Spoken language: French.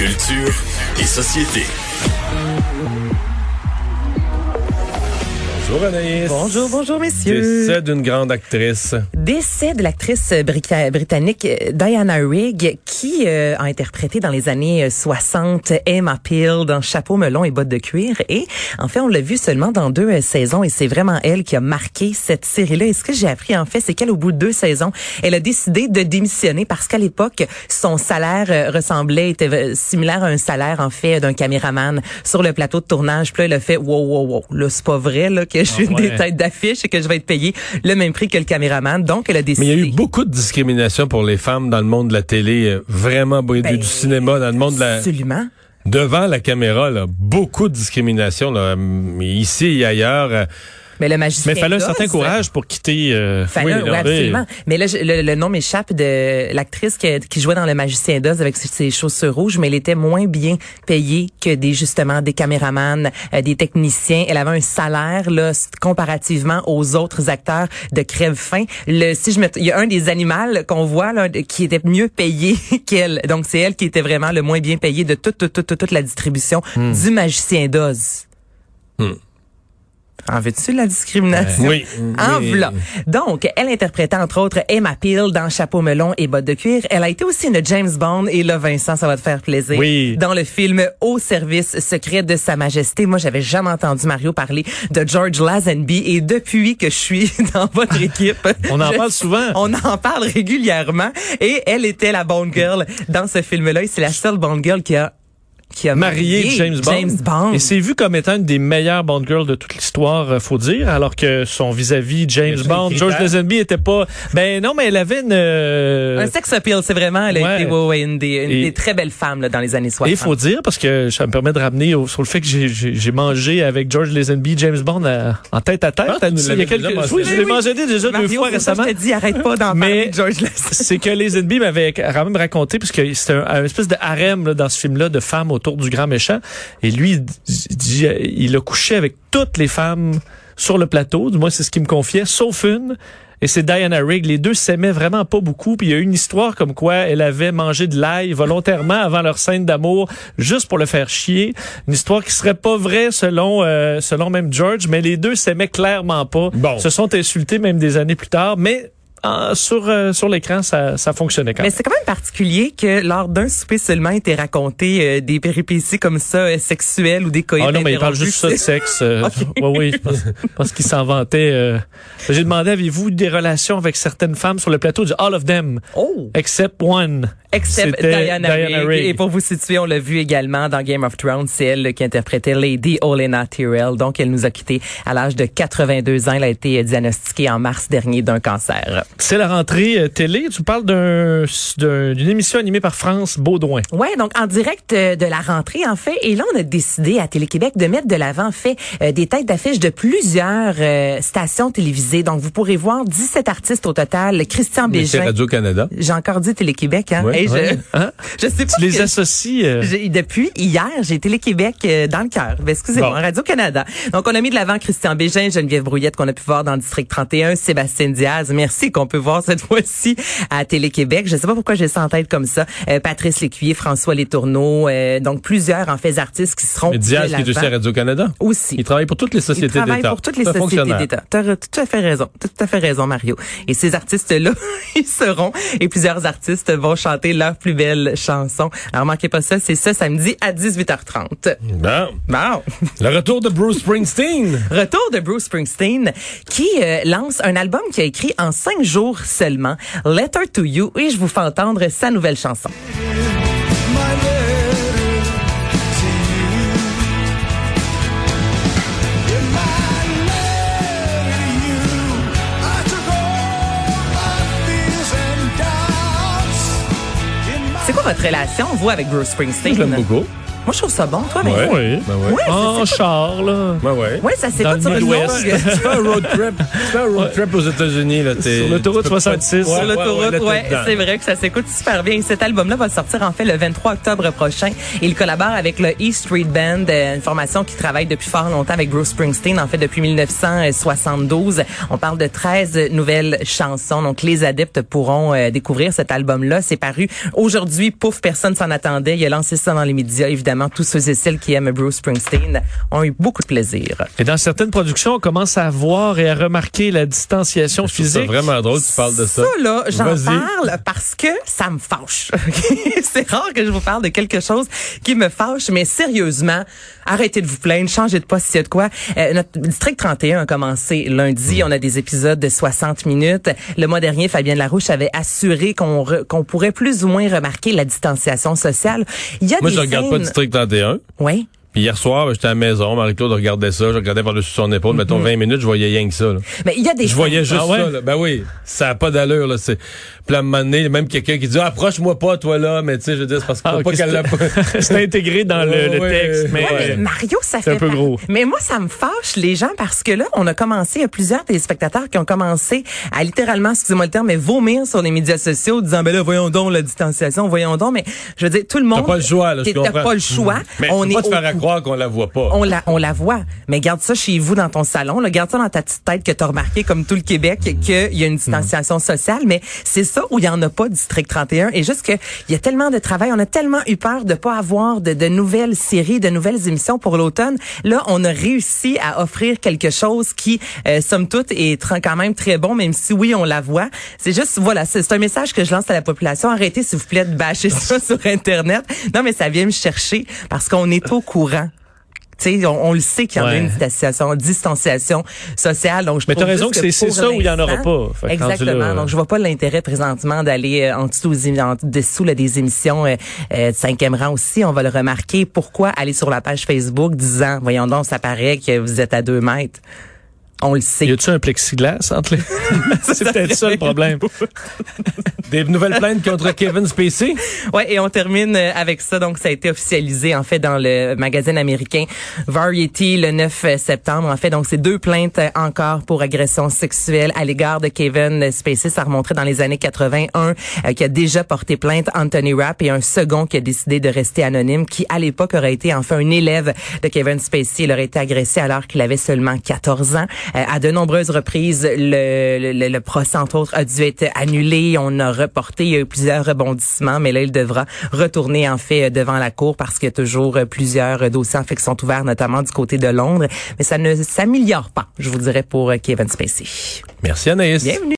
Culture et société. Bonjour Anaïs. Bonjour, bonjour messieurs. Décès d'une grande actrice. Décès de l'actrice brita- britannique euh, Diana Rigg qui euh, a interprété dans les années euh, 60 Emma Peel dans Chapeau melon et bottes de cuir et en fait on l'a vu seulement dans deux euh, saisons et c'est vraiment elle qui a marqué cette série-là. Et ce que j'ai appris en fait c'est qu'elle au bout de deux saisons elle a décidé de démissionner parce qu'à l'époque son salaire euh, ressemblait était euh, similaire à un salaire en fait d'un caméraman sur le plateau de tournage. Puis là elle a fait wow wow wow là c'est pas vrai là que je suis une ouais. des têtes d'affiche et que je vais être payée le même prix que le caméraman. Donc, elle a Mais décidé. il y a eu beaucoup de discrimination pour les femmes dans le monde de la télé, euh, vraiment du- Ben, du cinéma, dans le monde de la, Absolument. devant la caméra, là, beaucoup de discrimination, là, mais ici et ailleurs. Mais le magicien. Mais il fallait un certain courage pour quitter. euh, Fallait, Oui, oui, absolument. Mais là, le, le nom m'échappe de l'actrice qui, qui jouait dans Le Magicien d'Oz avec ses, chaussures rouges, mais elle était moins bien payée que des justement des caméramans, euh, des techniciens. Elle avait un salaire là comparativement aux autres acteurs de crève-fin. Le si je me, il y a un des animaux qu'on voit là qui était mieux payé qu'elle. Donc c'est elle qui était vraiment le moins bien payé de toute toute toute, toute, la distribution du Magicien d'Oz. Hmm. En veux-tu la discrimination? Oui. En v'là. Donc, elle interprétait entre autres Emma Peel dans Chapeau melon et bottes de cuir. Elle a été aussi une James Bond et là, Vincent, ça va te faire plaisir. Oui. Dans le film Au service secret de Sa Majesté. Moi, j'avais jamais entendu Mario parler de George Lazenby et depuis que je suis dans votre équipe, On en je- parle souvent. On en parle régulièrement et elle était la Bond girl dans ce film-là et c'est la seule Bond girl qui a qui a marié James Bond. James Bond. Et c'est vu comme étant une des meilleures Bond girls de toute l'histoire, euh, faut dire, alors que son vis-à-vis James Mais Bond, George. Lazenby était pas. Ben non, mais elle avait une. euh, un sex appeal, c'est vraiment, elle a été ouais, ouais, une, des, une Et- des très belles femmes là, dans les années 60. Et il faut dire, parce que ça me permet de ramener au- sur le fait que j'ai- j'ai j'ai mangé avec George Lazenby, James Bond à- en tête à tête. Ah, nous il y a quelques déjà Oui, je l'ai mentionné. mangé déjà deux Mario, fois c'est ça, récemment. Je te dis, arrête pas d'en Mais- parler George Lazenby. c'est que Lazenby m'avait quand même raconté, parce que c'était un, un espèce de harem là, dans ce film-là de femmes autour du grand méchant. Et lui, il dit, il a couché avec toutes les femmes sur le plateau, du moins c'est ce qu'il me confiait, sauf une. Et c'est Diana Rigg. Les deux s'aimaient vraiment pas beaucoup. Puis il y a eu une histoire comme quoi elle avait mangé de l'ail volontairement avant leur scène d'amour, juste pour le faire chier. Une histoire qui serait pas vraie selon euh, selon même George, mais les deux s'aimaient clairement pas. Bon. Se sont insultés même des années plus tard, mais euh, sur euh, sur l'écran ça ça fonctionnait quand Mais même. c'est quand même particulier que lors d'un souper seulement était raconté euh, des péripéties comme ça euh, sexuelles ou des coïts Ah non, mais il parle juste ça de sexe. euh, ouais, oui, je pense, pense qu'il s'en vantait. euh. J'ai demandé, avez-vous des relations avec certaines femmes sur le plateau? Du All of them, Oh! except one. Except Diana, Diana Rigg. Et pour vous situer, on l'a vu également dans Game of Thrones. C'est elle qui interprétait Lady Olenna Tyrell. Donc, elle nous a quittés à l'âge de 82 ans. Elle a été diagnostiquée en mars dernier d'un cancer. C'est la rentrée euh, télé. Tu parles d'un- d'un- d'une émission animée par France Baudouin. Ouais, donc en direct euh, de la rentrée en fait, et là on a décidé à Télé-Québec de mettre de l'avant en fait euh, des têtes d'affiche de plusieurs euh, stations télévisées. Donc vous pourrez voir 17 artistes au total. Christian Bégin. Radio-Canada. J'ai encore dit Télé-Québec hein. Ouais, Hey, je, ouais. Hein? je sais pas Tu les associes. euh, j'ai- depuis hier, j'ai Télé-Québec euh, dans le cœur. Ben, excusez-moi, Bon. Radio-Canada. Donc, on a mis de l'avant Christian Bégin, Geneviève Brouillette qu'on a pu voir dans District 31, Sébastien Diaz. Merci qu'on peut voir cette fois-ci à Télé-Québec. Je sais pas pourquoi j'ai ça en tête comme ça. Euh, Patrice Lécuyer, François Letourneau, euh, donc plusieurs, en fait, artistes qui seront Mais Diaz, qui est aussi à Radio-Canada. Aussi. Il travaille pour toutes les Il sociétés d'État. travaille pour toutes les sociétés d'État. Tu as tout à fait raison. T'as Tout à fait raison, Mario. Et ces artistes-là, ils seront, et plusieurs artistes vont chanter leurs plus belles chansons. Alors, manquez pas ça, c'est ce samedi à 18h30. Bon. Bon. Le retour de Bruce Springsteen. Retour de Bruce Springsteen qui euh, lance un album qu'il a écrit en cinq jours seulement, Letter to You, et je vous fais entendre sa nouvelle chanson. C'est quoi votre relation, vous, avec Bruce Springsteen? Je l'aime. Moi, je trouve ça bon, toi, mais. Ouais. Oui. Ben ouais. Ouais, En char, là. Ben ouais. Ouais, ça s'écoute le sur longue. Tu fais un road trip, tu fais un road trip aux États-Unis là, t'es- Sur l'autoroute tu peux pas- 66. Ouais, Sur l'autoroute, ouais, c'est vrai que ça s'écoute super bien. Cet album-là va sortir en fait le 23 octobre prochain. Il collabore avec le E Street Band, euh, une formation qui travaille depuis fort longtemps avec Bruce Springsteen, en fait depuis 1972. On parle de 13 nouvelles chansons. Donc les adeptes pourront euh, découvrir cet album-là. C'est paru aujourd'hui. Pouf, personne s'en attendait. Il a lancé ça dans les médias. Évidemment, tous ceux et celles qui aiment Bruce Springsteen ont eu beaucoup de plaisir. Et dans certaines productions, on commence à voir et à remarquer la distanciation Je physique. vraiment drôle que tu parles de ça. Ça, là, j'en parle parce que ça me fâche. c'est rare que je vous parle de quelque chose qui me fâche, mais sérieusement, arrêtez de vous plaindre, changez de poste s'il y a de quoi. Euh, notre District 31 a commencé lundi. On a des épisodes de 60 minutes. Le mois dernier, Fabienne Larouche avait assuré qu'on pourrait plus ou moins remarquer la distanciation sociale. Il y a Moi, des je regarde pas scènes- District 31. Oui. Puis hier soir, ben, j'étais à la maison, Marie-Claude regardait ça, je regardais par-dessus son épaule, mettons 20 minutes, je voyais rien que ça. là. Mais il y a des Je voyais juste Ah ouais? ça. Là. Ben oui, ça a pas d'allure. Là. C'est... Moment donné, même quelqu'un qui dit ah, approche-moi pas, toi là, mais tu sais, je veux dire, c'est parce qu'il Ah, faut ok, pas qu'elle l'a pas. C'est intégré dans le, le Ouais, texte, mais, ouais, mais Mario, ça c'est fait un peu par- gros. Mais moi, ça me fâche les gens parce que là, on a commencé, il y a plusieurs téléspectateurs qui ont commencé à littéralement, excusez-moi le terme, mais vomir sur les médias sociaux, disant ben là, voyons donc la distanciation, voyons donc. Mais je veux dire, tout le monde. T'as pas le choix, là, je T'es- T'as comprends. pas le choix. Mais on on est croire qu'on la voit pas. on la, on la voit. Mais garde ça chez vous dans ton salon. Là. Garde ça dans ta petite tête que tu as remarqué, comme tout le Québec, qu'il y a une distanciation sociale. Mais c'est ça où il y en a pas, District 31. Et juste qu'il y a tellement de travail. On a tellement eu peur de pas avoir de, de nouvelles séries, de nouvelles émissions pour l'automne. Là, on a réussi à offrir quelque chose qui, euh, somme toute, est quand même très bon, même si oui, on la voit. C'est juste, voilà, c'est c'est un message que je lance à la population. Arrêtez, s'il vous plaît, de bâcher ça sur Internet. Non, mais ça vient me chercher parce qu'on est au courant. Tu sais, on, on le sait qu'il y en a une distanciation, distanciation sociale. Donc, je Mais trouve t'as raison que c'est- ça où il y en aura pas. Fait Exactement. là, Donc, je vois pas l'intérêt présentement d'aller euh, dessous, en dessous là, des émissions euh, euh, de cinquième rang aussi. On va le remarquer. Pourquoi? Aller sur la page Facebook disant, voyons donc, ça paraît que vous êtes à deux mètres. On le sait. y a-tu un plexiglas entre les... c'est peut-être ça le problème. Des nouvelles plaintes contre Kevin Spacey? Ouais, et on termine euh, avec ça. Donc, ça a été officialisé, en fait, dans le magazine américain Variety le 9 septembre. En fait, donc, c'est deux plaintes euh, encore pour agression sexuelle à l'égard de Kevin Spacey. Ça remonterait dans les années 81, euh, qui a déjà porté plainte Anthony Rapp et un second qui a décidé de rester anonyme, qui, à l'époque, aurait été, enfin, un élève de Kevin Spacey. Il aurait été agressé alors qu'il avait seulement 14 ans. Euh, à de nombreuses reprises, le, le, le procès, entre autres, a dû être annulé. On a reporté. Il y a eu plusieurs rebondissements, mais là, il devra retourner, en fait, devant la cour parce qu'il y a toujours euh, plusieurs euh, dossiers en fait qui sont ouverts, notamment du côté de Londres. Mais ça ne s'améliore pas, je vous dirais, pour euh, Kevin Spacey. Merci Anaïs. Bienvenue.